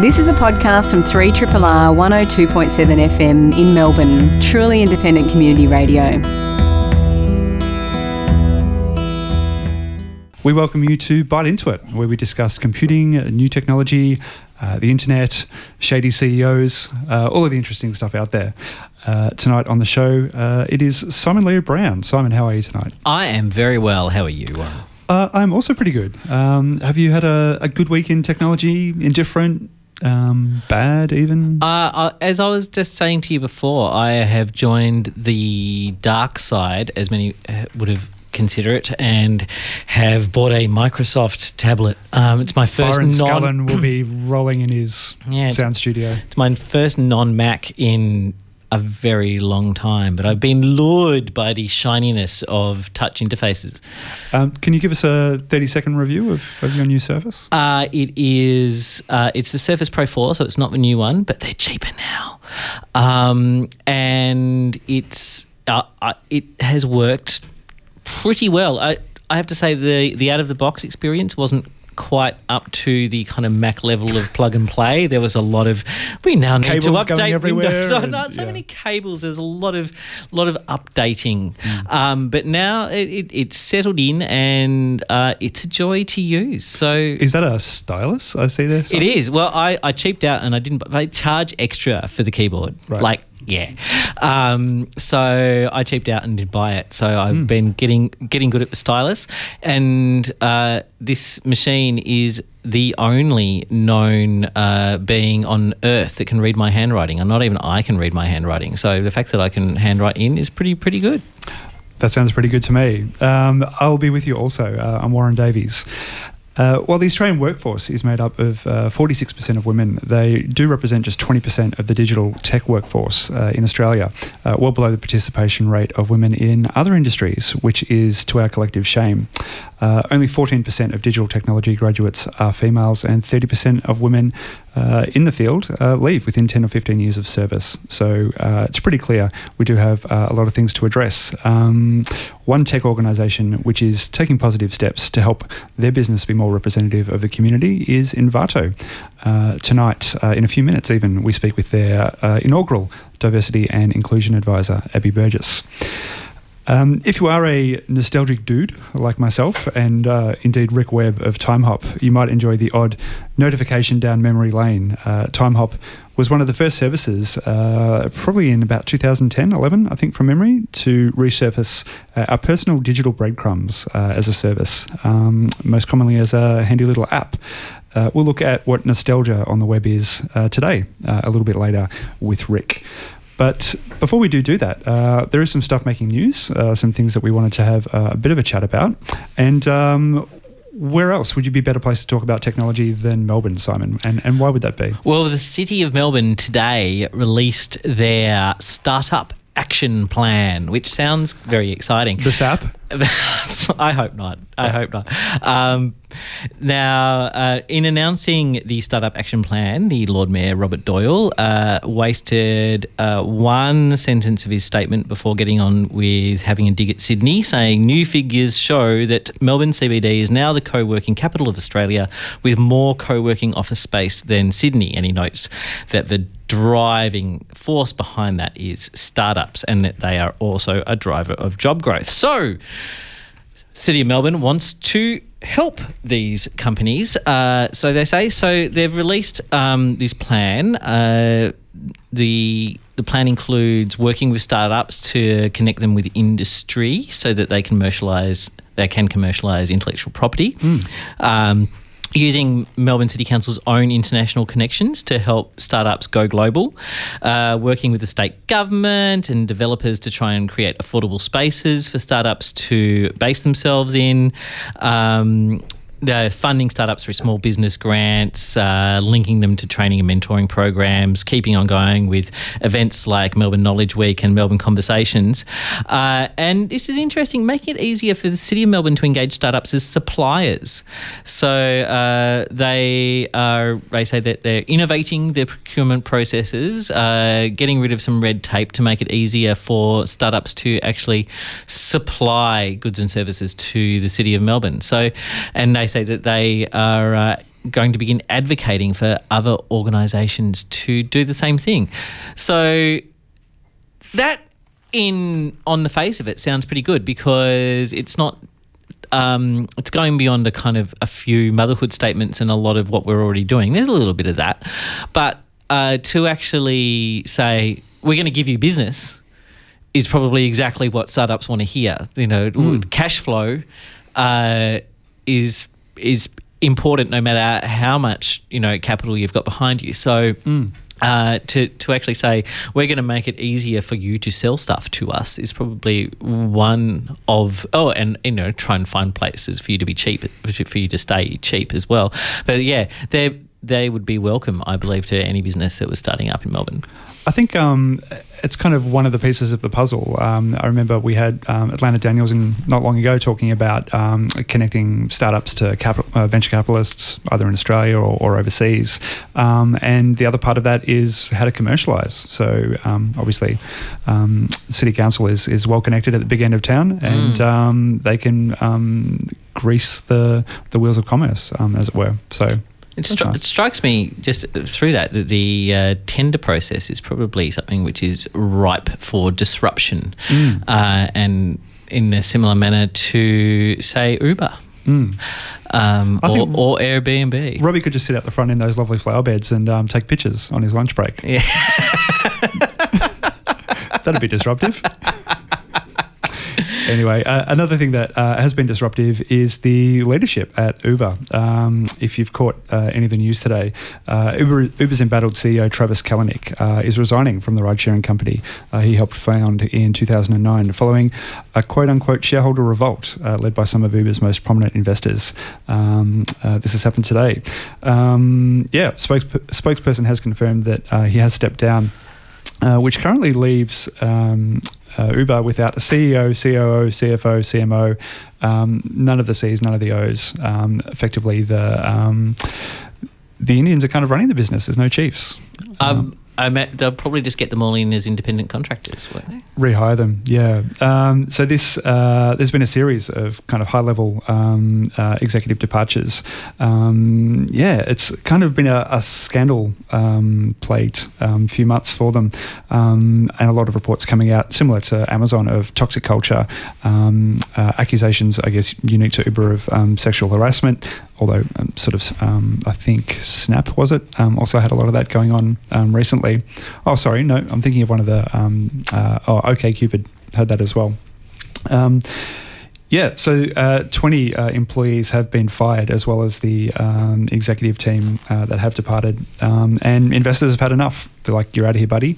This is a podcast from 3RRR 102.7 FM in Melbourne, truly independent community radio. We welcome you to Byte Into It, where we discuss computing, new technology, uh, the internet, shady CEOs, uh, all of the interesting stuff out there. Uh, tonight on the show, uh, it is Simon Leo Brown. Simon, how are you tonight? I am very well. How are you, Uh, I'm also pretty good. Um, have you had a, a, good week in technology, indifferent, um, bad even? Uh, as I was just saying to you before, I have joined the dark side, as many would have consider it and have bought a Microsoft tablet. Um, it's my first Byron non. Scullin will be rolling in his yeah, sound studio. It's my first non Mac in a very long time, but I've been lured by the shininess of touch interfaces. Um, can you give us a 30 second review of, of your new Surface? Uh, it is, uh, it's the Surface Pro 4, so it's not the new one, but they're cheaper now. Um, and it's, uh, uh it has worked pretty well. I, I have to say the the out of the box experience wasn't quite up to the kind of Mac level of plug and play. There was a lot of we now need cables to update everywhere. Windows. Oh, not so yeah. many cables. There's a lot of lot of updating. Mm. Um, but now it, it, it's settled in and uh, it's a joy to use. So is that a stylus I see there? It is. Well, I, I cheaped out and I didn't. I charge extra for the keyboard. Right. Like yeah. Um, so I cheaped out and did buy it. So I've mm. been getting getting good at the stylus, and uh, this machine is the only known uh, being on Earth that can read my handwriting, and not even I can read my handwriting. So the fact that I can handwrite in is pretty pretty good. That sounds pretty good to me. Um, I'll be with you also. Uh, I'm Warren Davies. Uh, while the Australian workforce is made up of uh, 46% of women, they do represent just 20% of the digital tech workforce uh, in Australia, uh, well below the participation rate of women in other industries, which is to our collective shame. Uh, only 14% of digital technology graduates are females, and 30% of women in the field leave within 10 or 15 years of service. So it's pretty clear we do have a lot of things to address. Um, one tech organisation which is taking positive steps to help their business be more representative of the community is Envato. Uh, tonight, uh, in a few minutes even, we speak with their inaugural diversity and inclusion advisor, Abby Burgess. Um, if you are a nostalgic dude like myself, and uh, indeed Rick Webb of Timehop, you might enjoy the odd notification down memory lane. Uh, Timehop was one of the first services, uh, probably in about 2010, 11, I think, from memory, to resurface uh, our personal digital breadcrumbs uh, as a service, um, most commonly as a handy little app. Uh, we'll look at what nostalgia on the web is today, a little bit later with Rick. But before we do do that, uh, there is some stuff making news, uh, some things that we wanted to have uh, a bit of a chat about. And um, where else would you be better placed to talk about technology than Melbourne, Simon? And, and why would that be? Well, the City of Melbourne today released their startup action plan, which sounds very exciting. The SAP? I hope not. I hope not. Um, now, uh, in announcing the Startup Action Plan, the Lord Mayor Robert Doyle uh, wasted uh, one sentence of his statement before getting on with having a dig at Sydney, saying new figures show that Melbourne CBD is now the co working capital of Australia with more co working office space than Sydney. And he notes that the driving force behind that is startups and that they are also a driver of job growth. So, City of Melbourne wants to help these companies. Uh, so they say. So they've released um, this plan. Uh, the the plan includes working with startups to connect them with industry so that they commercialize they can commercialize intellectual property. Mm. Um, using Melbourne City Council's own international connections to help startups go global, uh, working with the state government and developers to try and create affordable spaces for startups to base themselves in. Um, the funding startups through small business grants, uh, linking them to training and mentoring programs, keeping on going with events like Melbourne Knowledge Week and Melbourne Conversations. Uh, and this is interesting, making it easier for the City of Melbourne to engage startups as suppliers. So uh, they are, they say that they're innovating their procurement processes, uh, getting rid of some red tape to make it easier for startups to actually supply goods and services to the City of Melbourne. So, and they say that they are uh, going to begin advocating for other organisations to do the same thing. So that in on the face of it sounds pretty good because it's not um, it's going beyond a kind of a few motherhood statements and a lot of what we're already doing. There's a little bit of that, but uh, to actually say we're going to give you business is probably exactly what startups want to hear. You know, mm. cash flow uh, is is important no matter how much you know capital you've got behind you. So. Mm. Uh, to to actually say we're going to make it easier for you to sell stuff to us is probably one of oh and you know try and find places for you to be cheap for you to stay cheap as well. But yeah, they they would be welcome, I believe, to any business that was starting up in Melbourne. I think um, it's kind of one of the pieces of the puzzle. Um, I remember we had um, Atlanta Daniels not long ago talking about um, connecting startups to capital, uh, venture capitalists, either in Australia or, or overseas. Um, and the other part of that is how to commercialise. So um, obviously, City Council is, is well connected at the big end of town, and mm. they can grease the the wheels of commerce, as it were. So it, stri- nice. it, strikes me just through that that the uh, tender process is probably something which is ripe for disruption, mm. uh, and in a similar manner to say Uber. Mm. Um, or, or, Airbnb. Robbie could just sit out the front in those lovely flower beds and um, take pictures on his lunch break. Yeah. That'd be disruptive. anyway, uh, another thing that uh, has been disruptive is the leadership at Uber. Um, if you've caught uh, any of the news today, uh, Uber, Uber's embattled CEO Travis Kalanick uh, is resigning from the ride-sharing company uh, he helped found in 2009, following a quote-unquote shareholder revolt led by some of Uber's most prominent investors. Um, this has happened today. Um, yeah, spokesp- spokesperson has confirmed that he has stepped down. Uh, which currently leaves um, uh, Uber without a CEO, COO, CFO, CMO, um, none of the C's, none of the O's. Um, effectively, the um, the Indians are kind of running the business. There's no chiefs. Um, I met, they'll probably just get them all in as independent contractors, won't they? Rehire them, yeah. Um, so this uh, there's been a series of kind of high level um, uh, executive departures. Um, yeah, it's kind of been a, a scandal um, plagued um, few months for them, um, and a lot of reports coming out similar to Amazon of toxic culture, uh, accusations, I guess, unique to Uber of sexual harassment, although um, sort of um, I think Snap was it um, also had a lot of that going on um, recently. Oh, sorry, no, I'm thinking of one of the um, uh, oh, OkCupid had that as well. Um, yeah, so uh, 20 uh, employees have been fired, as well as the executive team uh, that have departed. and investors have had enough. They're like, "You're out of here, buddy.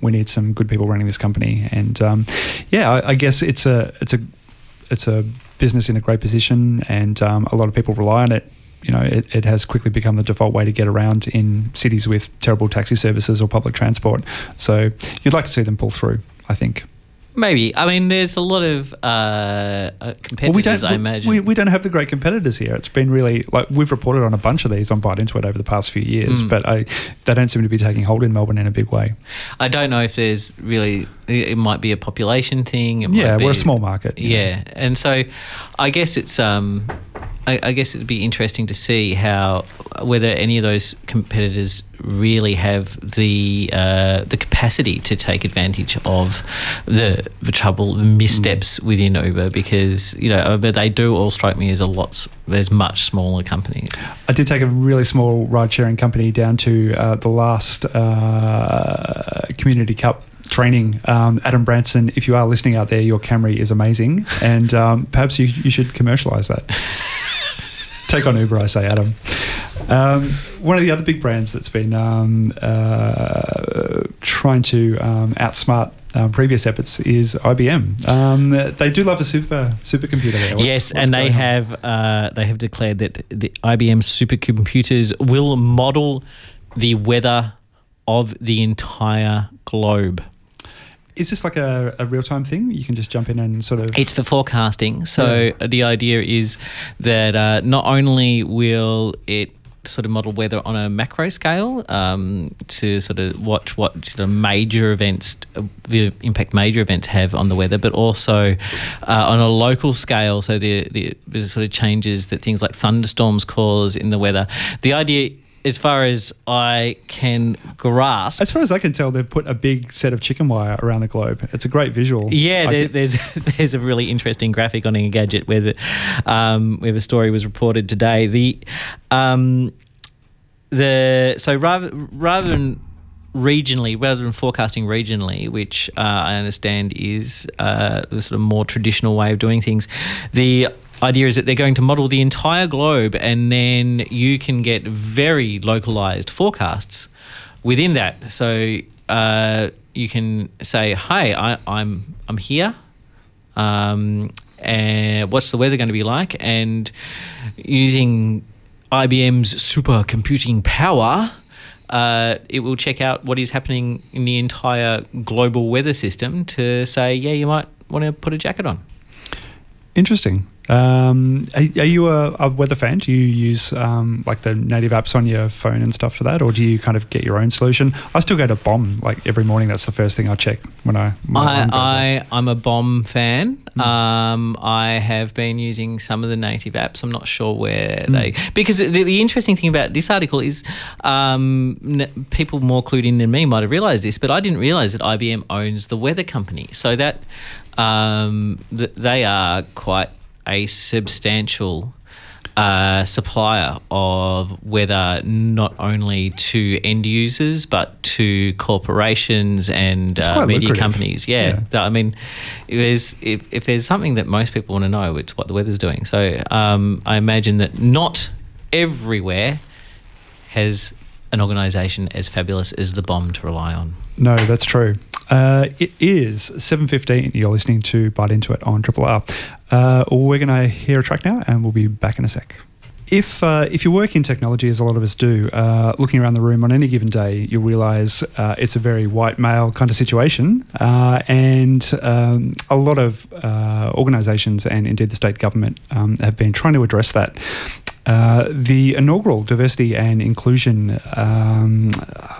we need some good people running this company." And yeah, I, I guess it's a it's a it's a business in a great position, and um, a lot of people rely on it. You know, it, it has quickly become the default way to get around in cities with terrible taxi services or public transport. So you'd like to see them pull through, I think. Maybe. I mean, there's a lot of uh, competitors. Uh, well, we don't, I imagine we, we don't have the great competitors here. It's been really like we've reported on a bunch of these on Byte Into It over the past few years, mm. but I, they don't seem to be taking hold in Melbourne in a big way. I don't know if there's really. It might be a population thing. yeah, be, we're a small market. Yeah, know. and so I guess it's um, I, I, guess it'd be interesting to see how whether any of those competitors really have the uh, the capacity to take advantage of the the trouble missteps mm. within Uber because you know but they do all strike me as a lot there's much smaller companies. I did take a really small ride sharing company down to uh, the last uh, Community Cup training. Um, Adam Branson, if you are listening out there, your Camry is amazing, and um, perhaps you, you should commercialize that. Take on Uber, I say, Adam. Um, one of the other big brands that's been um, uh, trying to um, outsmart um, previous efforts is IBM. Um, they do love a super supercomputer there. What's, yes, what's and they have uh, they have declared that the IBM supercomputers will model the weather of the entire globe is this like a, a real time thing? You can just jump in and sort of. It's for forecasting. So yeah. the idea is that uh, not only will it sort of model weather on a macro scale um, to sort of watch what the major events, the impact major events have on the weather, but also uh, on a local scale. So the, the, the sort of changes that things like thunderstorms cause in the weather. The idea as far as I can grasp. As far as I can tell, they've put a big set of chicken wire around the globe. It's a great visual. Yeah, there, there's there's a really interesting graphic on Engadget where the um, where the story was reported today. The um, the so rather rather than regionally rather than forecasting regionally, which uh, I understand is uh, the sort of more traditional way of doing things, the idea is that they're going to model the entire globe and then you can get very localized forecasts within that. So uh, you can say, "Hey, I, am I'm, I'm here. Um, and what's the weather going to be like?" And using IBM's supercomputing power, uh, it will check out what is happening in the entire global weather system to say, "Yeah, you might want to put a jacket on." Interesting. Um, are, are, you a, a, weather fan? Do you use um, like the native apps on your phone and stuff for that, or do you kind of get your own solution? I still go to BOM like every morning. That's the first thing I check when I. When I, I I'm a BOM fan. Mm. Um, I have been using some of the native apps. I'm not sure where mm. they because the, the, interesting thing about this article is um, people more clued in than me might have realised this, but I didn't realise that IBM owns the weather company. So that um, th- they are quite a substantial uh, supplier of weather not only to end users but to corporations and uh, media lucrative. companies. Yeah, yeah. I mean, if, if there's something that most people want to know, it's what the weather's doing. So um, I imagine that not everywhere has an organisation as fabulous as the BOM to rely on. No, that's true. Uh, it is 7.15. You're listening to Byte Into It on Triple R. Uh, we're going to hear a track now and we'll be back in a sec. If, uh, if you work in technology, as a lot of us do, uh, looking around the room on any given day, you'll realize uh, it's a very white male kind of situation. Uh, and um, a lot of organizations and indeed the state government um, have been trying to address that. Uh, the inaugural diversity and inclusion um,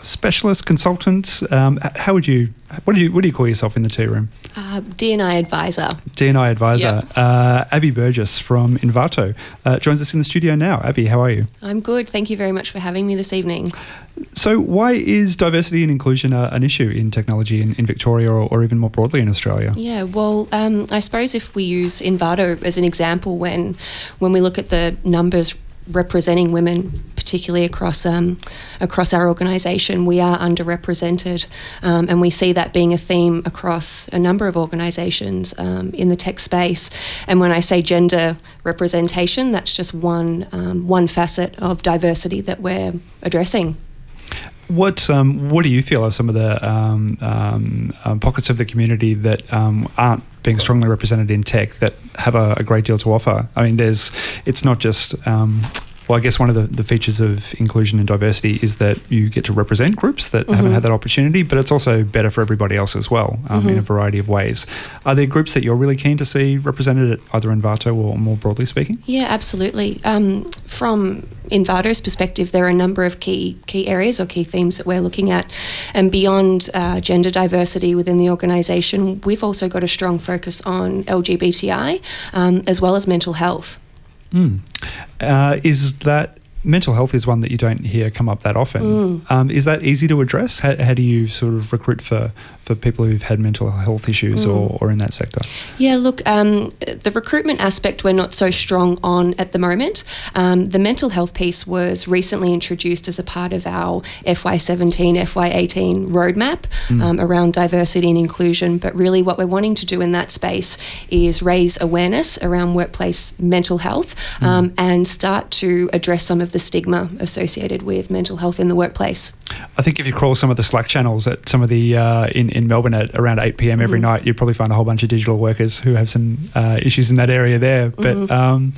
specialist consultant. Um, how would you what do you what do you call yourself in the tea room? Uh, D&I advisor. D&I advisor. Yep. Uh, Abby Burgess from Envato uh, joins us in the studio now. Abby, how are you? I'm good. Thank you very much for having me this evening. So, why is diversity and inclusion uh, an issue in technology in, in Victoria or, or, even more broadly in Australia? Yeah, well, um, I suppose if we use Envato as an example, when when we look at the numbers representing women, particularly across um, across our organisation, we are underrepresented, um, and we see that being a theme across a number of organisations um, in the tech space. And when I say gender representation, that's just one um, one facet of diversity that we're addressing. What um, what do you feel are some of the um, um, um pockets of the community that um, aren't being strongly represented in tech that have a, a, great deal to offer? I mean, there's it's not just um, well, I guess one of the, the features of inclusion and diversity is that you get to represent groups that mm-hmm. haven't had that opportunity, but it's also better for everybody else as well um, mm-hmm. in a mm-hmm. variety of ways. Are there groups that you're really keen to see represented at either Envato or more broadly speaking? Yeah, absolutely. Um, from Envato's perspective, there are a number of key key areas or key themes that we're looking at, and beyond uh, gender diversity within the organisation, we've also got a strong focus on LGBTI um, as well as mental health. Mm. Uh, is that mental health is one that you don't hear come up that often. Mm. Um, is that easy to address? How, how, do you sort of recruit for, for people who've had mental health issues mm. or, or in that sector? Yeah, look, um, the recruitment aspect we're not so strong on at the moment. Um, the mental health piece was recently introduced as a part of our FY17, FY18 roadmap mm. Um, around diversity and inclusion. But really, what we're wanting to do in that space is raise awareness around workplace mental health mm. um, and start to address some of the stigma associated with mental health in the workplace. I think if you crawl some of the Slack channels at some of the uh, in in Melbourne at around eight pm every mm-hmm. night, you'd probably find a whole bunch of digital workers who have some uh, issues in that area there. But mm-hmm. um,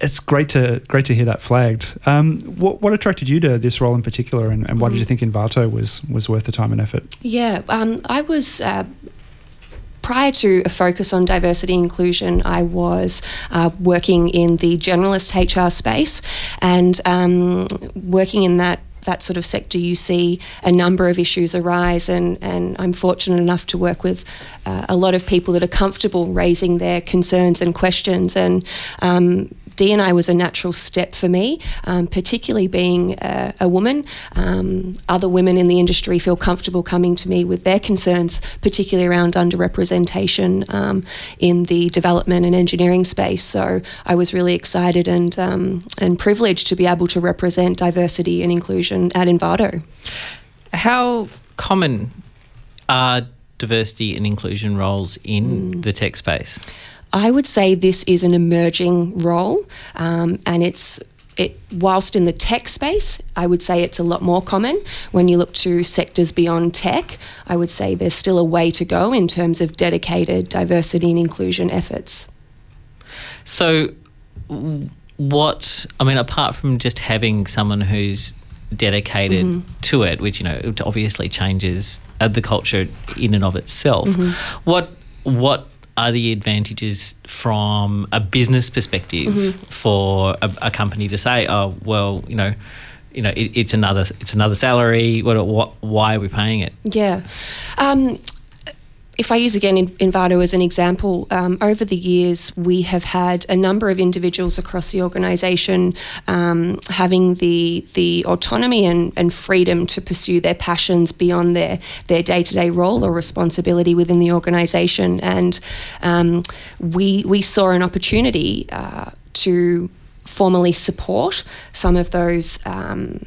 it's great to great to hear that flagged. Um, what, what attracted you to this role in particular, and, and why mm-hmm. did you think Envato was was worth the time and effort? Yeah, um, I was. Uh, prior to a focus on diversity and inclusion, I was uh, working in the generalist HR space and um, working in that that sort of sector, you see a number of issues arise, and, and I'm fortunate enough to work with uh, a lot of people that are comfortable raising their concerns and questions. And um, D&I was a natural step for me, um, particularly being a, a woman. Um, other women in the industry feel comfortable coming to me with their concerns, particularly around underrepresentation um, in the development and engineering space. So I was really excited and um, and privileged to be able to represent diversity and inclusion at Envato. How common are diversity and inclusion roles in mm. the tech space? I would say this is an emerging role, um, and it's it, whilst in the tech space, I would say it's a lot more common. When you look to sectors beyond tech, I would say there's still a way to go in terms of dedicated diversity and inclusion efforts. So, what, I mean, apart from just having someone who's dedicated mm-hmm. to it, which, you know, obviously changes uh, the culture in and of itself, mm-hmm. what, what are the advantages from a business perspective mm-hmm. for a, a, company to say, oh, well, you know, you know, it, it's another it's another salary. What, what, why are we paying it? Yeah. Um, if I use again Envato as an example, um, over the years we have had a number of individuals across the organisation um, having the the autonomy and, and freedom to pursue their passions beyond their their day to day role or responsibility within the organisation, and um, we we saw an opportunity uh, to formally support some of those um,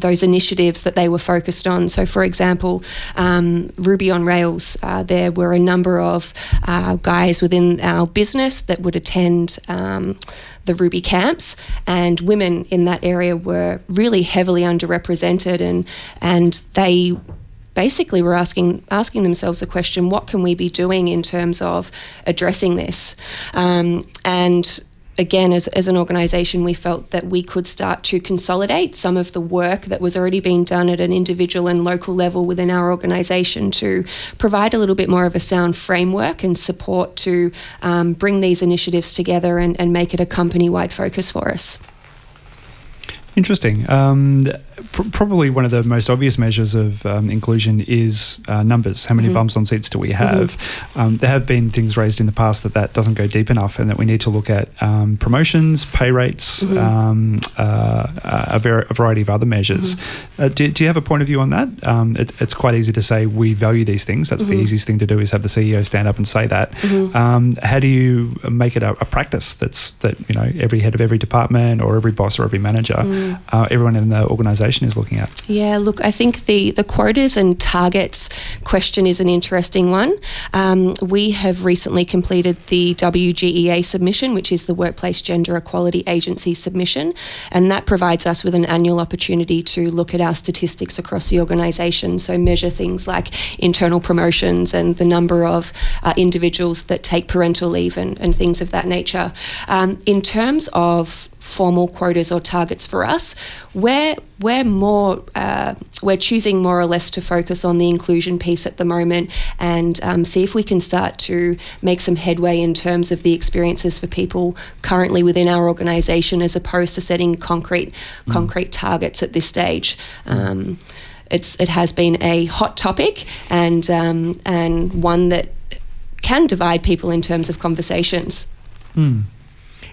those initiatives that they were focused on. So, for example, um, Ruby on Rails, uh, there were a number of uh, guys within our business that would attend um, the Ruby camps, and women in that area were really heavily underrepresented, and and they basically were asking asking themselves the question, what can we be doing in terms of addressing this? Um, and again, as, as an organisation, we felt that we could start to consolidate some of the work that was already being done at an individual and local level within our organisation to provide a little bit more of a sound framework and support to um, bring these initiatives together and, and make it a company wide focus for us. Interesting. Um, pr- probably one of the most obvious measures of um, inclusion is uh, numbers. How many mm-hmm. bums on seats do we have? Mm-hmm. Um, there have been things raised in the past that that doesn't go deep enough, and that we need to look at um, promotions, pay rates, mm-hmm. Um, uh, a, ver- a, variety of other measures. Mm-hmm. Uh, do, do, you have a point of view on that? Um, it, it's quite easy to say we value these things. That's the mm-hmm. easiest thing to do is have the CEO stand up and say that. Mm-hmm. how do you make it a, a, practice that's that you know every head of every department or every boss or every manager, mm. uh, everyone in the organisation is looking at? Yeah, look, I think the, the quotas and targets question is an interesting one. Um, we have recently completed the WGEA submission, which is the Workplace Gender Equality Agency submission, and that provides us with an annual opportunity to look at our statistics across the organisation. So, measure things like internal promotions and the number of uh, individuals that take parental leave and, and things of that nature. Um, in terms of formal quotas or targets for us. We're we're more uh, we're choosing more or less to focus on the inclusion piece at the moment and um, see if we can start to make some headway in terms of the experiences for people currently within our organisation, as opposed to setting concrete mm. concrete targets at this stage. Um, it's it has been a hot topic and um, and one that can divide people in terms of conversations. Mm.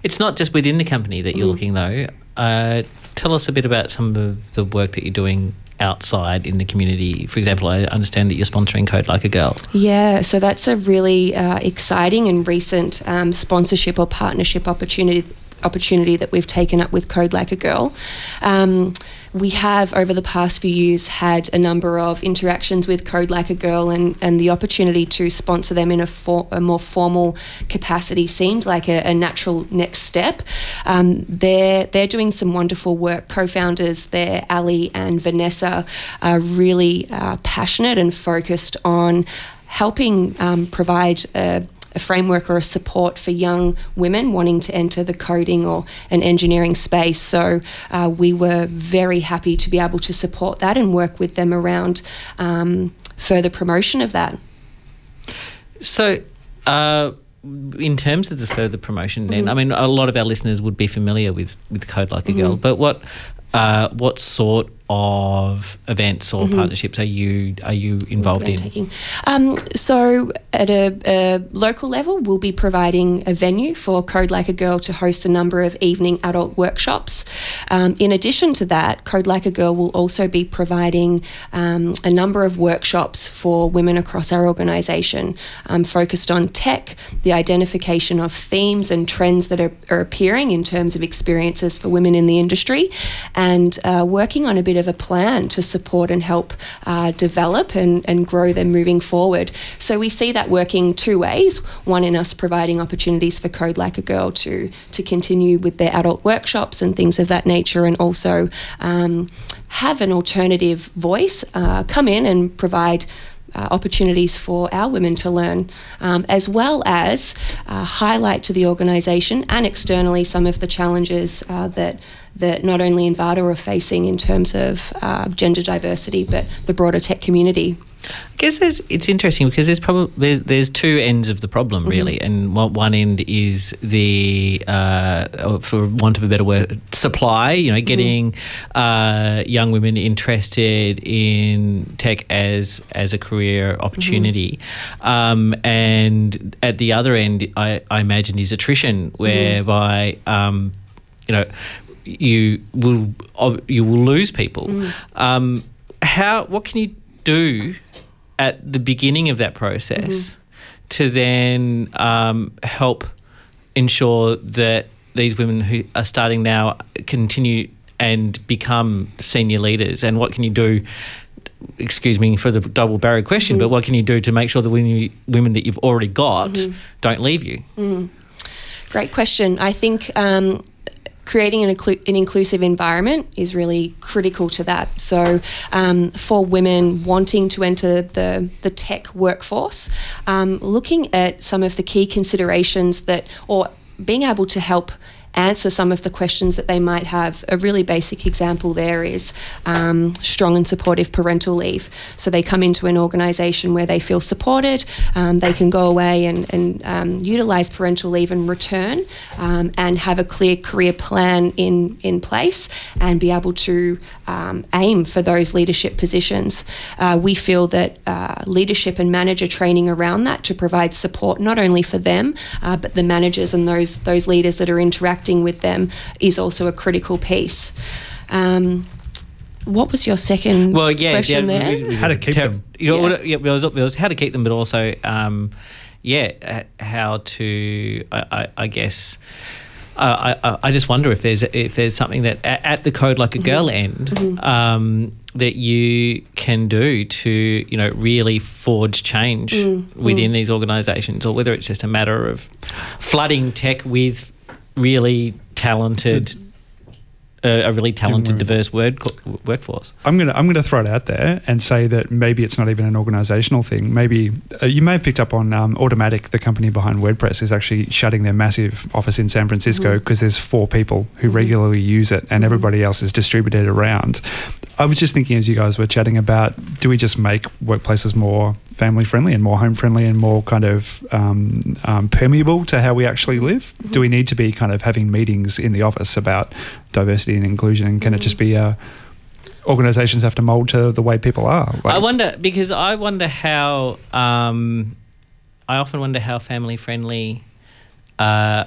It's not just within the company that you're mm. looking, though. Uh, tell us a bit about some of the work that you're doing outside in the community? For example, I understand that you're sponsoring Code Like a Girl. Yeah, so that's a really uh, exciting and recent um, sponsorship or partnership opportunity opportunity that we've taken up with Code Like a Girl. Um, we have, over the past few years, had a number of interactions with Code Like a Girl, and, and the opportunity to sponsor them in a, for, a more formal capacity seemed like a, a natural next step. Um, they're, they're doing some wonderful work. Co founders there, Ali and Vanessa, are really uh, passionate and focused on helping um, provide a a framework or a support for young women wanting to enter the coding or an engineering space. So uh, we were very happy to be able to support that and work with them around um, further promotion of that. So, uh, in terms of the further promotion, then I mean, a lot of our listeners would be familiar with with Code Like a Girl, but what uh, what sort of events or partnerships are you are you involved in? Um, so, at a, a local level, we'll be providing a venue for Code Like a Girl to host a number of evening adult workshops. Um, in addition to that, Code Like a Girl will also be providing um, a number of workshops for women across our organisation, um, focused on tech, the identification of themes and trends that are, are appearing in terms of experiences for women in the industry, and uh, working on a bit of a plan to support and help uh, develop and, and grow them moving forward. So we see that working two ways. One in us providing opportunities for Code Like a Girl to to continue with their adult workshops and things of that nature, and also um, have an alternative voice uh, come in and provide. Uh, opportunities for our women to learn, um, as well as uh, highlight to the organisation and externally some of the challenges uh, that that not only Envato are facing in terms of uh, gender diversity, but the broader tech community. I guess there's, it's interesting because there's probably there's, there's two ends of the problem really, and what one end is the uh, for want of a better word supply. You know, getting uh, young women interested in tech as as a career opportunity, um, and at the other end, I, I imagine is attrition, whereby um, you know you will you will lose people. Um, how what can you do at the beginning of that process to then um, help ensure that these women who are starting now continue and become senior leaders? And what can you do? Excuse me for the double barrel question, but what can you do to make sure the women, women that you've already got don't leave you? Great question. I think um, creating an, an inclusive environment is really critical to that. So, um, for women wanting to enter the, the tech workforce, um, looking at some of the key considerations that, or being able to help answer some of the questions that they might have. A really basic example there is um, strong and supportive parental leave. So they come into an organisation where they feel supported, um, they can go away and, and um, utilise parental leave and return um, and have a clear career plan in, in place and be able to um, aim for those leadership positions. Uh, we feel that uh, leadership and manager training around that to provide support not only for them uh, but the managers and those those leaders that are interacting with them is also a critical piece. Um, what was your second Well, yeah, question yeah, there? we- we- How to keep ter- them. You know, Yeah. what- yeah, it was, it was how to keep them, but also, um, yeah, how to, I, I, I guess. Uh, I, I- I just wonder if there's if there's something that at the code like a girl end um, that you can do to you know really forge change within these organisations, or whether it's just a matter of flooding tech with really talented, uh, a really talented, diverse word co- workforce. I'm gonna I'm gonna throw it out there and say that maybe it's not even an organisational thing. Maybe uh, you may have picked up on um, Automattic, the company behind WordPress, is actually shutting their massive office in San Francisco because there's four people who regularly use it and everybody else is distributed around. I was just thinking as you guys were chatting about, do we just make workplaces more family friendly and more home friendly and more kind of um, um, permeable to how we actually live? Do we need to be kind of having meetings in the office about diversity and inclusion? And can it just be a organizations have to mold to the way people are. I wonder because I wonder how um, I often wonder how family friendly uh,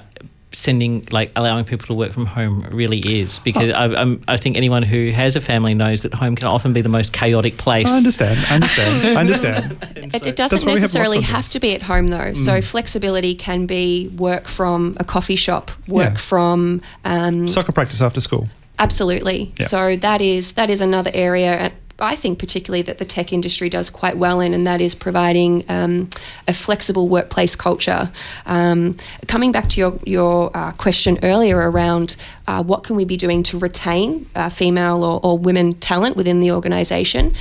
sending like allowing people to work from home really is because I, I'm, I think anyone who has a family knows that home can often be the most chaotic place. I understand. I understand. I understand. It, so- it doesn't That's why we have necessarily have to be at home though. So flexibility can be work from a coffee shop, work Yeah. from um, Soccer practice after school. Absolutely. Yeah. So that is that is another area. uh, I think particularly that the tech industry does quite well in, and that is providing um, a flexible workplace culture. Um, coming back to your your uh, question earlier around uh, what can we be doing to retain uh, female or, or women talent within the organisation.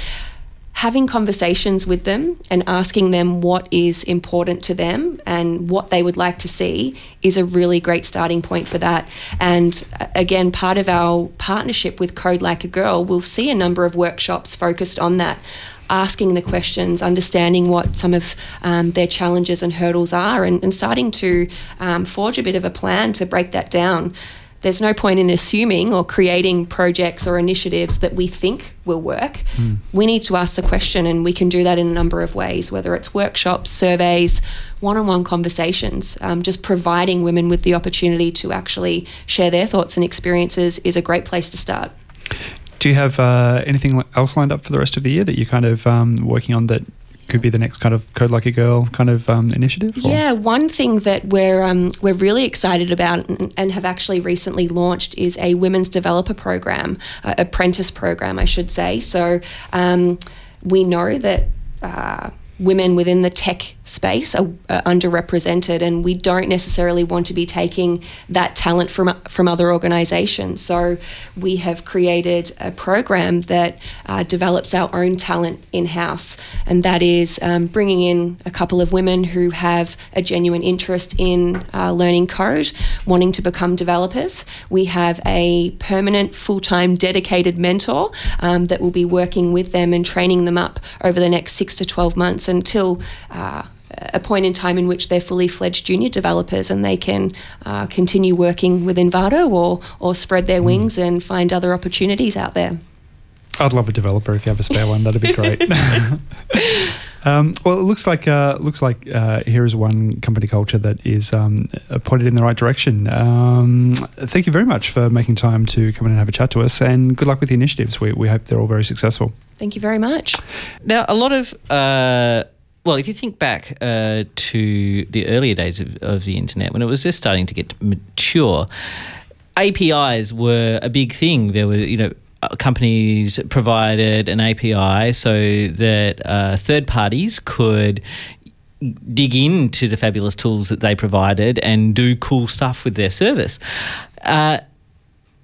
Having conversations with them and asking them what is important to them and what they would like to see is a really great starting point for that. And uh, again, part of our partnership with Code Like a Girl, we'll see a number of workshops focused on that. asking the questions, understanding what some of um, their challenges and hurdles are, and, and starting to um, forge a bit of a plan to break that down there's no point in assuming or creating projects or initiatives that we think will work. Mm. We need to ask the question, and we can do that in a number of ways, whether it's workshops, surveys, one on one conversations. Um, just providing women with the opportunity to actually share their thoughts and experiences is a great place to start. Do you have uh, anything else lined up for the rest of the year that you're kind of um, working on that could be the next kind of Code Like a Girl kind of um, initiative? Or? Yeah, one thing that we're um, we're really excited about and, have actually recently launched is a women's developer program, uh, apprentice program, I should say. So um, we know that. Uh, women within the tech space are, are, underrepresented, and we don't necessarily want to be taking that talent from from other organisations. So we have created a program that uh, develops our own talent in house, and that is um, bringing in a couple of women who have a genuine interest in uh, learning code, wanting to become developers. We have a permanent, full time, dedicated mentor um, that will be working with them and training them up over the next six to twelve months until uh, a point in time in which they're fully fledged junior developers and they can uh, continue working with Envato or, or spread their hmm. wings and find other opportunities out there. I'd love a developer if you have a spare one. That'd be great. um, well, it looks like uh, looks like uh, here is one company culture that is um, pointed in the right direction. Um, thank you very much for making time to come in and have a chat to us, and good luck with the initiatives. We, we hope they're all very successful. Thank you very much. Now, a lot of uh, well, if you think back uh, to the earlier days of, of the internet, when it was just starting to get mature, APIs were a big thing. There were, you know, companies provided an API so that uh, third parties could dig into the fabulous tools that they provided and do cool stuff with their service. Uh,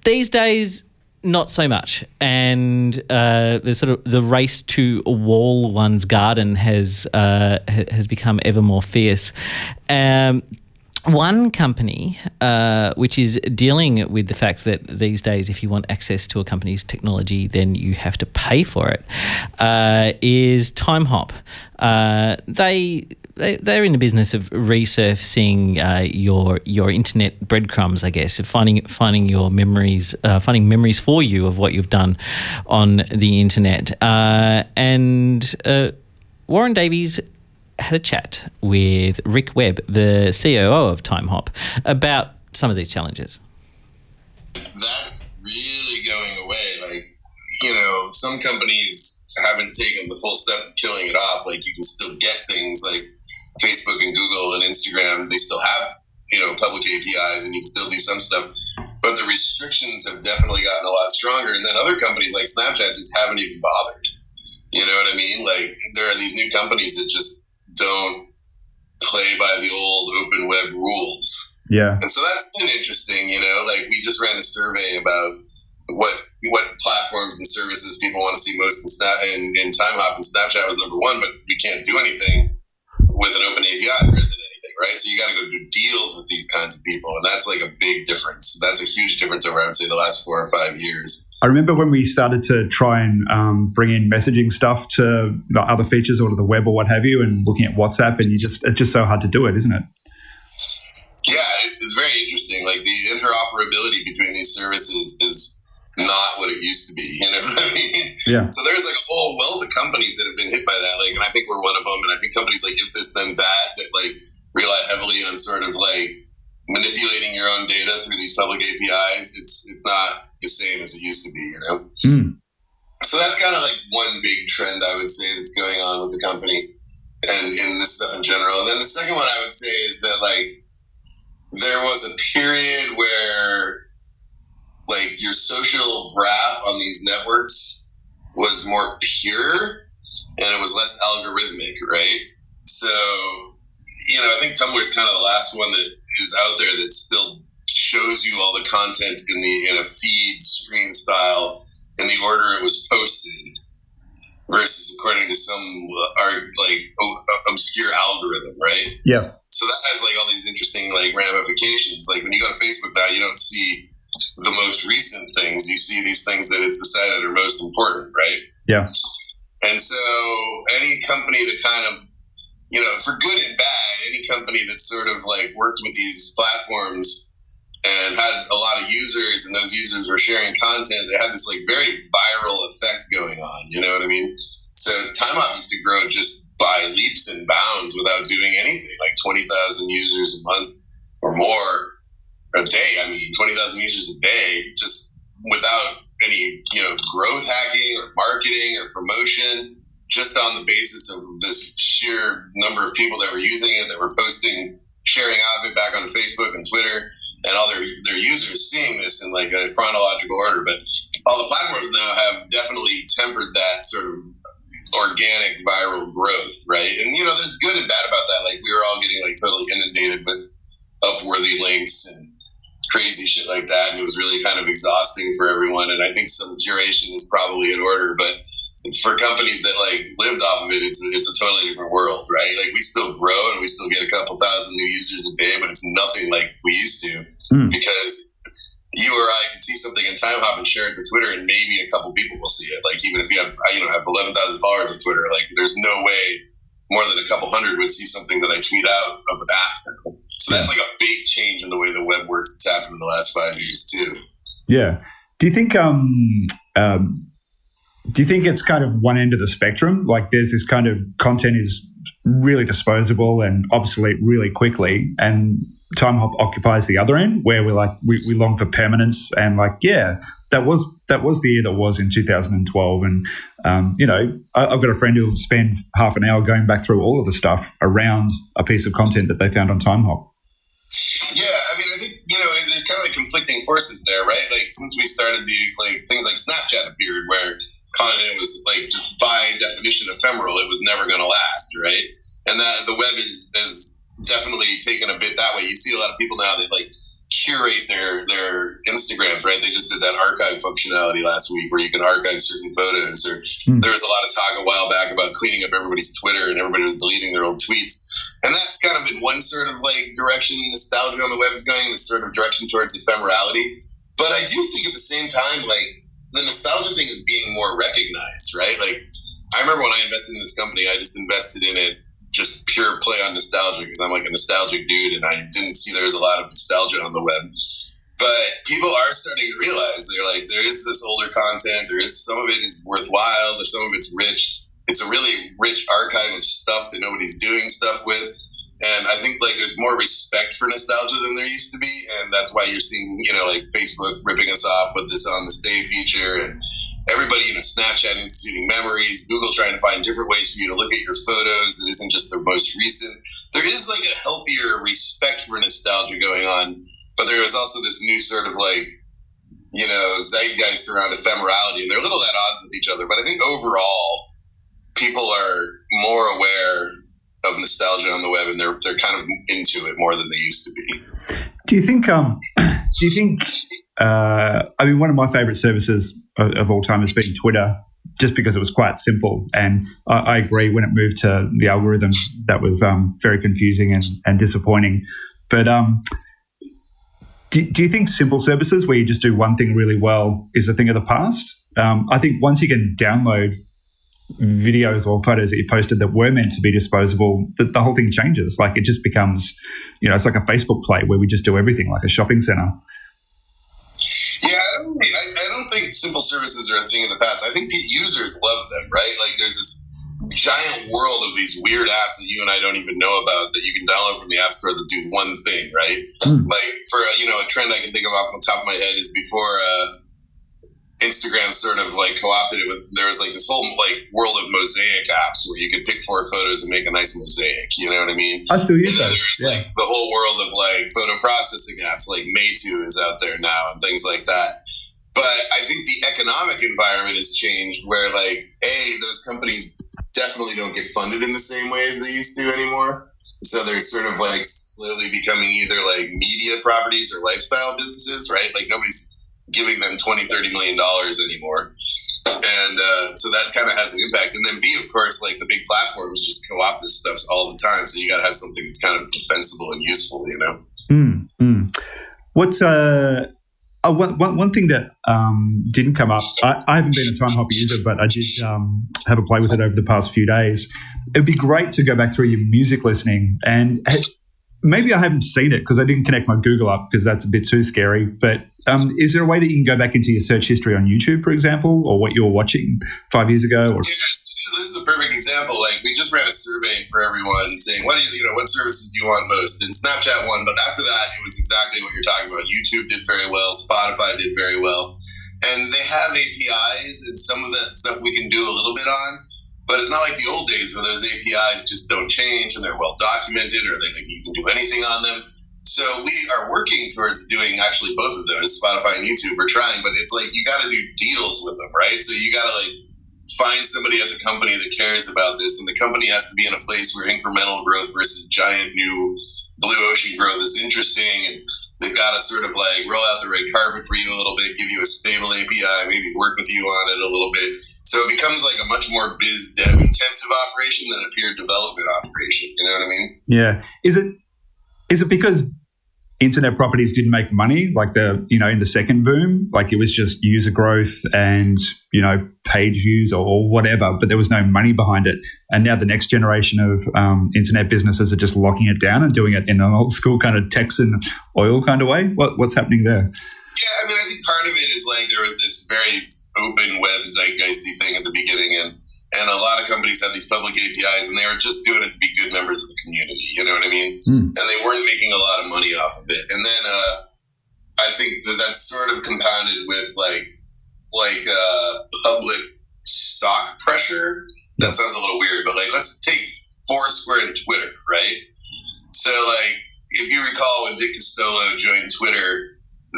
these days, not so much. And uh, the sort of the race to wall one's garden has uh, has become ever more fierce. Um, one company uh, which is dealing with the fact that these days, if you want access to a company's technology, then you have to pay for it, uh, is TimeHop. Uh, they they, they're in the business of resurfacing uh, your your internet breadcrumbs, I guess, finding finding your memories, uh, finding memories for you of what you've done on the internet. Uh, and uh, Warren Davies had a chat with Rick Webb, the COO of TimeHop, about some of these challenges. That's really going away. Like, you know, some companies haven't taken the full step of killing it off. Like, you can still get things like Facebook and Google and Instagram, they still have you know public APIs, and you can still do some stuff. But the restrictions have definitely gotten a lot stronger. And then other companies like Snapchat just haven't even bothered. You know what I mean? Like there are these new companies that just don't play by the old open web rules. Yeah. And so that's been interesting, you know, like we just ran a survey about what what platforms and services people want to see most in Snap and in TimeHop and Snapchat was number one, but we can't do anything with an open API, there isn't anything, right? So you got to go do deals with these kinds of people, and that's like a big difference. That's a huge difference over, I would say, the last four or five years. I remember when we started to try and um, bring in messaging stuff to the other features or to the web or what have you, and looking at WhatsApp, and you just it's just so hard to do it, isn't it? Yeah, it's, it's very interesting. Like the interoperability between these services is not what it used to be. You know what I mean? Yeah. So there's like a whole wealth of companies that have been hit by that. Like, and I think we're one of them. And I think companies like If This Then That that like rely heavily on sort of like manipulating your own data through these public APIs. It's it's not the same as it used to be. You know. Mm. So that's kind of like one big trend I would say that's going on with the company and in this stuff in general. And then the second one I would say is that like there was a period where like your social graph on these networks was more pure and it was less algorithmic, right? So, you know, I think Tumblr is kind of the last one that is out there that's still shows you all the content in the in a feed stream style in the order it was posted versus according to some uh, like obscure algorithm, right? Yeah. So that has like all these interesting like ramifications. Like when you go to Facebook now, you don't see the most recent things, you see these things that it's decided are most important, right? Yeah. And And so any company that kind of, you know, for good and bad, any company that sort of like worked with these platforms and had a lot of users and those users were sharing content, they had this like very viral effect going on. You know what I mean? So Time Hop used to grow just by leaps and bounds without doing anything, like 20,000 users a month or more a day. I mean, 20,000 users a day, just without any, you know, growth hacking or marketing or promotion, just on the basis of this sheer number of people that were using it, that were posting, sharing out of it back on Facebook and Twitter, and all their their users seeing this in like a chronological order. But all the platforms now have definitely tempered that sort of organic viral growth, right? And you know, there's good and bad about that. Like we were all getting like totally inundated with upworthy links and crazy shit like that, and it was really kind of exhausting for everyone. And I think some curation is probably in order, but for companies that like lived off of it, it's it's a totally different world, right? Like we still grow and we still get a couple thousand new users a day, but it's nothing like we used to mm. because you or I can see something in Timehop and share it to Twitter, and maybe a couple people will see it. Like even if you have you know have eleven thousand followers on Twitter, like there's no way more than a couple hundred would see something that I tweet out of that. So that's like a big change in the way the web works. It's happened in the last five years too. Yeah. Do you think um, um, do you think it's kind of one end of the spectrum? Like there's this kind of content is really disposable and obsolete really quickly, and Timehop occupies the other end where we're like we, we long for permanence and like yeah that was that was the year that was in 2012 and um, you know I, have got a friend who'll spend half an hour going back through all of the stuff around a piece of content that they found on Timehop yeah i mean i think you know there's kind of like conflicting forces there right like since we started the like things like snapchat appeared where content was like just by definition ephemeral it was never going to last right and that the web is is definitely taken a bit that way. You see a lot of people now that like curate their their Instagrams, right? They just did that archive functionality last week where you can archive certain photos. Or hmm. there was a lot of talk a while back about cleaning up everybody's Twitter and everybody was deleting their old tweets. And that's kind of in one sort of like direction nostalgia on the web is going, this sort of direction towards ephemerality. But I do think at the same time, like the nostalgia thing is being more recognized, right? Like I remember when I invested in this company, I just invested in it just pure play on nostalgia because I'm like a nostalgic dude and I didn't see there was a lot of nostalgia on the web. But people are starting to realize they're like, there is this older content. There is some of it is worthwhile. There's some of it's rich. It's a really rich archive of stuff that nobody's doing stuff with. And I think like there's more respect for nostalgia than there used to be, and that's why you're seeing you know like Facebook ripping us off with this um, On This Day feature, and everybody, even Snapchat instituting memories, Google trying to find different ways for you to look at your photos that isn't just the most recent. There is like a healthier respect for nostalgia going on, but there is also this new sort of like, you know, zeitgeist around ephemerality, and they're a little at odds with each other. But I think overall, people are more aware nostalgia on the web, and they're they're kind of into it more than they used to be. Do you think? Um, do you think? Uh, I mean, one of my favorite services of, of all time has been Twitter, just because it was quite simple. And I, I agree when it moved to the algorithm, that was um, very confusing and, and disappointing. But um, do, do, you think simple services where you just do one thing really well is a thing of the past? Um, I think once you can download videos or photos that you posted that were meant to be disposable, the, the whole thing changes. Like it just becomes, you know, it's like a Facebook play where we just do everything like a shopping center. Yeah, I don't, I, I don't think simple services are a thing in the past. I think users love them, right? Like there's this giant world of these weird apps that you and I don't even know about that you can download from the App Store that do one thing, right? Mm. Like for you know a trend I can think of off the top of my head is before uh, Instagram sort of like co-opted it with there was like this whole like world of mosaic apps where you could pick four photos and make a nice mosaic. You know what I mean? I still use that. There's yeah. like the whole world of like photo processing apps, like Meitu is out there now and things like that. But I think the economic environment has changed where like a those companies definitely don't get funded in the same way as they used to anymore. So they're sort of like slowly becoming either like media properties or lifestyle businesses, right? Like nobody's giving them 20 30 million dollars anymore and uh, so that kind of has an impact and then b of course like the big platforms just co-opt this stuff all the time so you got to have something that's kind of defensible and useful you know mm, mm. what's uh uh, one, one, one thing that um, didn't come up, I, I, haven't been a Timehop user, but I did um, have a play with it over the past few days. It'd be great to go back through your music listening and maybe I haven't seen it because I didn't connect my Google up because that's a bit too scary. But um, is there a way that you can go back into your search history on YouTube, for example, or what you were watching five years ago? Or- this is a perfect example. Like we just ran a survey for everyone saying, "What do you, you know? What services do you want most?" And Snapchat won, but after that, it was exactly what you're talking about. YouTube did very well. Spotify did very well, and they have APIs, and some of that stuff we can do a little bit on. But it's not like the old days where those APIs just don't change and they're well documented, or they like, you can do anything on them. So we are working towards doing actually both of those, Spotify and YouTube. We're trying, but it's like you got to do deals with them, right? So you got to like find somebody at the company that cares about this, and the company has to be in a place where incremental growth versus giant new blue ocean growth is interesting, and they've got to sort of like roll out the red carpet for you a little bit, give you a stable API, maybe work with you on it a little bit. So it becomes like a much more biz dev intensive operation than a pure development operation. You know what I mean? Yeah. Is it is it because internet properties didn't make money like the you know in the second boom like it was just user growth and you know page views or, or whatever but there was no money behind it. And now the next generation of um, internet businesses are just locking it down and doing it in an old school kind of Texan oil kind of way. What, what's happening there? Yeah, I mean, I think part of it is like there was this very open web zeitgeisty thing at the beginning, and and a lot of companies have these public APIs, and they were just doing it to be good members of the community. You know what I mean? Mm. And they weren't making a lot of money off of it. And then uh, I think that that's sort of compounded with like like uh, public stock pressure. That sounds a little weird, but like let's take Foursquare and Twitter, right? So like if you recall when Dick Costolo joined Twitter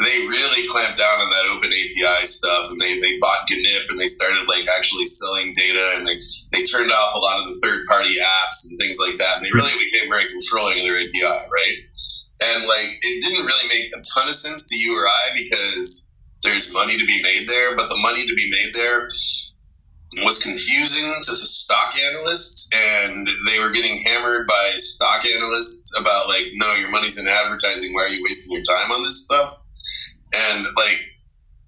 they really clamped down on that open API stuff, and they, they bought GNIP and they started like actually selling data, and they they turned off a lot of the third party apps and things like that. And they really became very controlling of their API, right? And like it didn't really make a ton of sense to you or I because there's money to be made there, but the money to be made there was confusing to the stock analysts and they were getting hammered by stock analysts about like no your money's in advertising why are you wasting your time on this stuff and like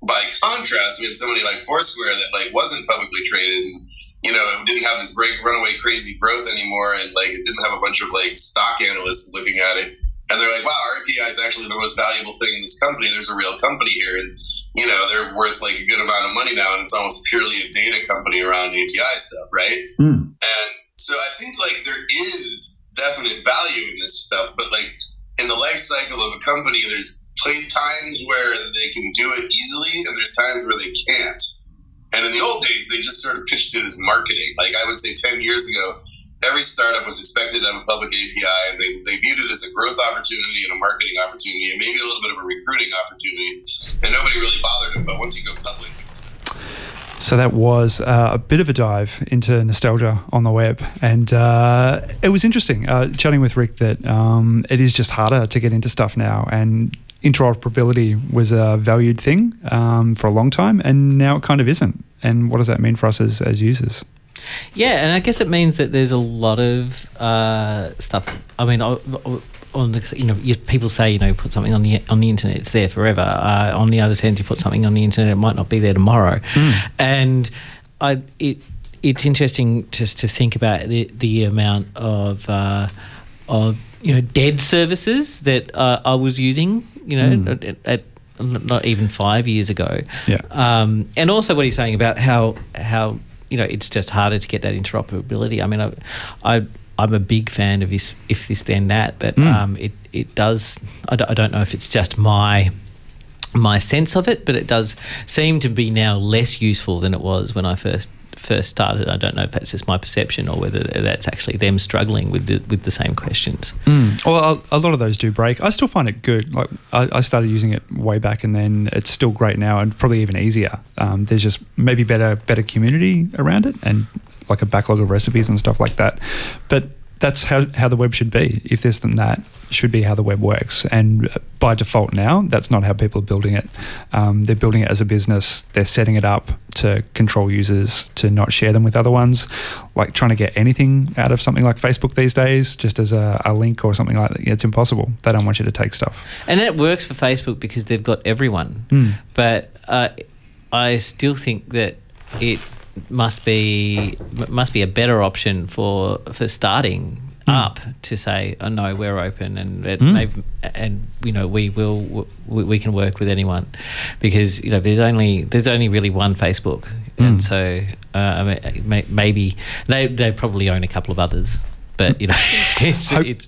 by contrast, we had somebody like Foursquare that like wasn't publicly traded and you know it didn't have this break runaway crazy growth anymore, and like it didn't have a bunch of like stock analysts looking at it. And they're like, wow, our API is actually the most valuable thing in this company. There's a real company here, and you know they're worth like a good amount of money now, and it's almost purely a data company around API stuff, right? Mm. And so I think like there is definite value in this stuff, but like in the life cycle of a company, there's play times where they can do it easily, and there's times where they can't. And in the old days, they just sort of pitched it as marketing. Like I would say 10 years ago, every startup was expected to have a public API, and they, they viewed it as a growth opportunity and a marketing opportunity, and maybe a little bit of a recruiting opportunity. And nobody really bothered them. But once you go public, so that was uh, a bit of a dive into nostalgia on the web, and uh, it was interesting uh, chatting with Rick that um, it is just harder to get into stuff now, and interoperability was a valued thing um, for a long time, and now it kind of isn't. And what does that mean for us as, as users? Yeah, and I guess it means that there's a lot of uh, stuff. I mean, on the, you know, people say you know put something on the on the internet, it's there forever. Uh, on the other hand, you put something on the internet, it might not be there tomorrow. Mm. And I it it's interesting just to think about the the amount of uh, of you know dead services that uh, I was using you know, mm. at, at, not even five years ago. Yeah. Um, and also what he's saying about how how you know it's just harder to get that interoperability. I mean, I, I I'm a big fan of this if this then that, but mm. um, it it does. I d- I don't know if it's just my my sense of it, but it does seem to be now less useful than it was when I first first started. I don't know if that's just my perception or whether that's actually them struggling with the with the same questions. Mm. Well, a, lot of those do break. I still find it good. Like I, I, started using it way back, and then it's still great now, and probably even easier. Um, there's just maybe better better community around it, and like a backlog of recipes and stuff like that. But that's how, how the web should be. If this then that should be how the web works. And by default now, that's not how people are building it. Um, they're building it as a business. They're setting it up to control users, to not share them with other ones. Like trying to get anything out of something like Facebook these days, just as a, a link or something like that, it's impossible. They don't want you to take stuff. And it works for Facebook because they've got everyone. Mm. But uh, I still think that it must be must be a better option for for starting mm. up to say, oh, no, we're open and mm. and you know we will we, we, can work with anyone because you know there's only there's only really one Facebook, mm. and so uh, maybe they they probably own a couple of others, but you know it's, Hope, it's,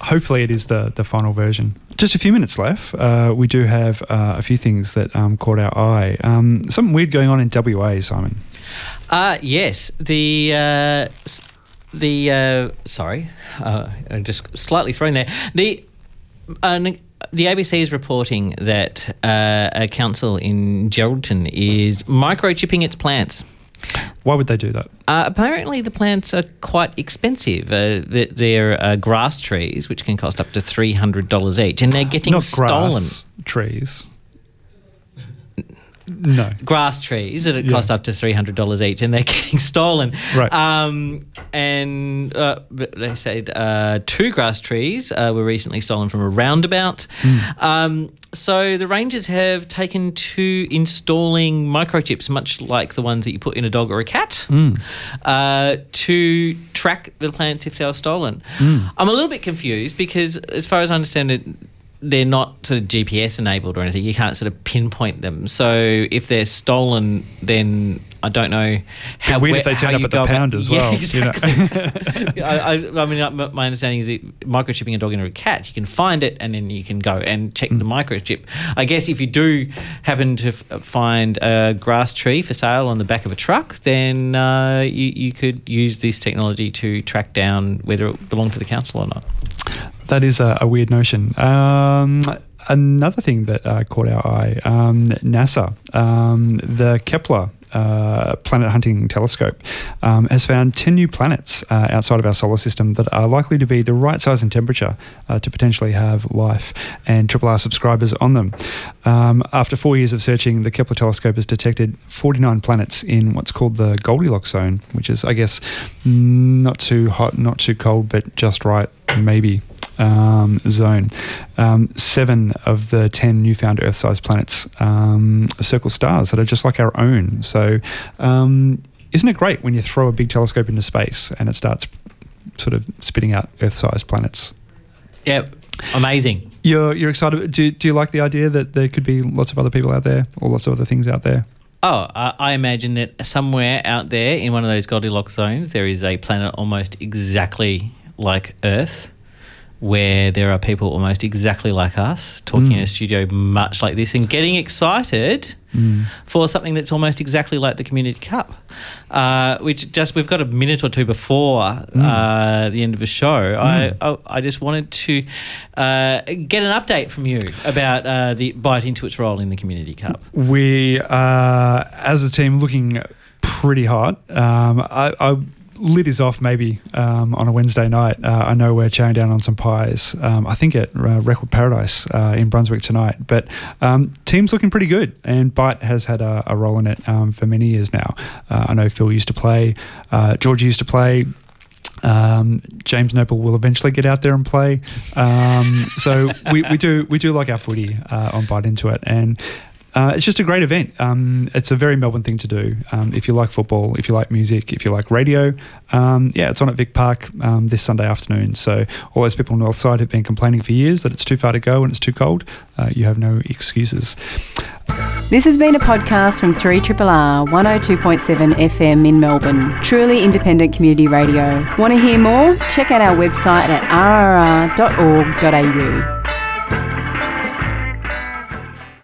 hopefully it is the the final version. Just a few minutes left. Uh, we do have uh, a few things that um, caught our eye. Um, something weird going on in WA, Simon. Uh, yes, the uh, the uh, sorry, uh, I'm just slightly thrown there. The uh, the ABC is reporting that uh, a council in Geraldton is microchipping its plants. Why would they do that? Uh, apparently, the plants are quite expensive. Uh, they're uh, grass trees, which can cost up to three hundred dollars each, and they're getting Not stolen. Grass trees. No. Grass trees that it cost yeah. up to $300 each and they're getting stolen. Right. Um, and uh, they said uh, two grass trees uh, were recently stolen from a roundabout. Mm. Um, so the Rangers have taken to installing microchips, much like the ones that you put in a dog or a cat, mm. to track the plants if they are stolen. Mm. I'm a little bit confused because, as far as I understand it, they're not sort of GPS enabled or anything. You can't sort of pinpoint them. So if they're stolen, then I don't know how. weird where, if they turn up at the pound as well. Yeah, exactly. You know? I, I, mean, my understanding is that microchipping a dog and a cat, you can find it and then you can go and check mm. the microchip. I guess if you do happen to f- find a grass tree for sale on the back of a truck, then uh, you, you could use this technology to track down whether it belonged to the council or not that is a, a weird notion. Um, another thing that uh, caught our eye um, NASA, um, the Kepler uh, planet hunting telescope um, has found 10 new planets uh, outside of our solar system that are likely to be the right size and temperature uh, to potentially have life and Triple R subscribers on them. Um, after four years of searching, the Kepler telescope has detected 49 planets in what's called the Goldilocks zone, which is, I guess, not too hot, not too cold, but just right, maybe um, zone. Um, seven of the 10 newfound Earth sized planets um, circle stars that are just like our own. So, um, isn't it great when you throw a big telescope into space and it starts sort of spitting out Earth sized planets? Yep. Amazing. You're, you're excited. Do, do you like the idea that there could be lots of other people out there or lots of other things out there? Oh, I imagine that somewhere out there in one of those Goldilocks zones, there is a planet almost exactly like Earth where there are people almost exactly like us talking mm. in a studio much like this and getting excited mm. for something that's almost exactly like the Community Cup. Uh, which just we've got a minute or two before mm. uh, the end of the show. I, mm. I, I just wanted to uh, get an update from you about uh, the Byte Into It's role in the Community Cup. We are as a team looking pretty hot. Um, I, I lid is off maybe um, on a Wednesday night. Uh, I know we're chowing down on some pies. Um, I think at uh, Record Paradise uh, in Brunswick tonight. But um, team's looking pretty good, and Byte has had a, a role in it um, for many years now. Uh, I know Phil used to play, uh, George used to play. Um, James Noble will eventually get out there and play. Um, so we, we do we do like our footy uh, on Byte Into It, and uh, it's just a great event. Um, it's a very Melbourne thing to do. Um, if you like football, if you like music, if you like radio, um, yeah, it's on at Vic Park um, this Sunday afternoon. So all those people on the north side have been complaining for years that it's too far to go and it's too cold. Uh, you have no excuses. This has been a podcast from 3RRR 102.7 FM in Melbourne, truly independent community radio. Want to hear more? Check out our website at rrr.org.au.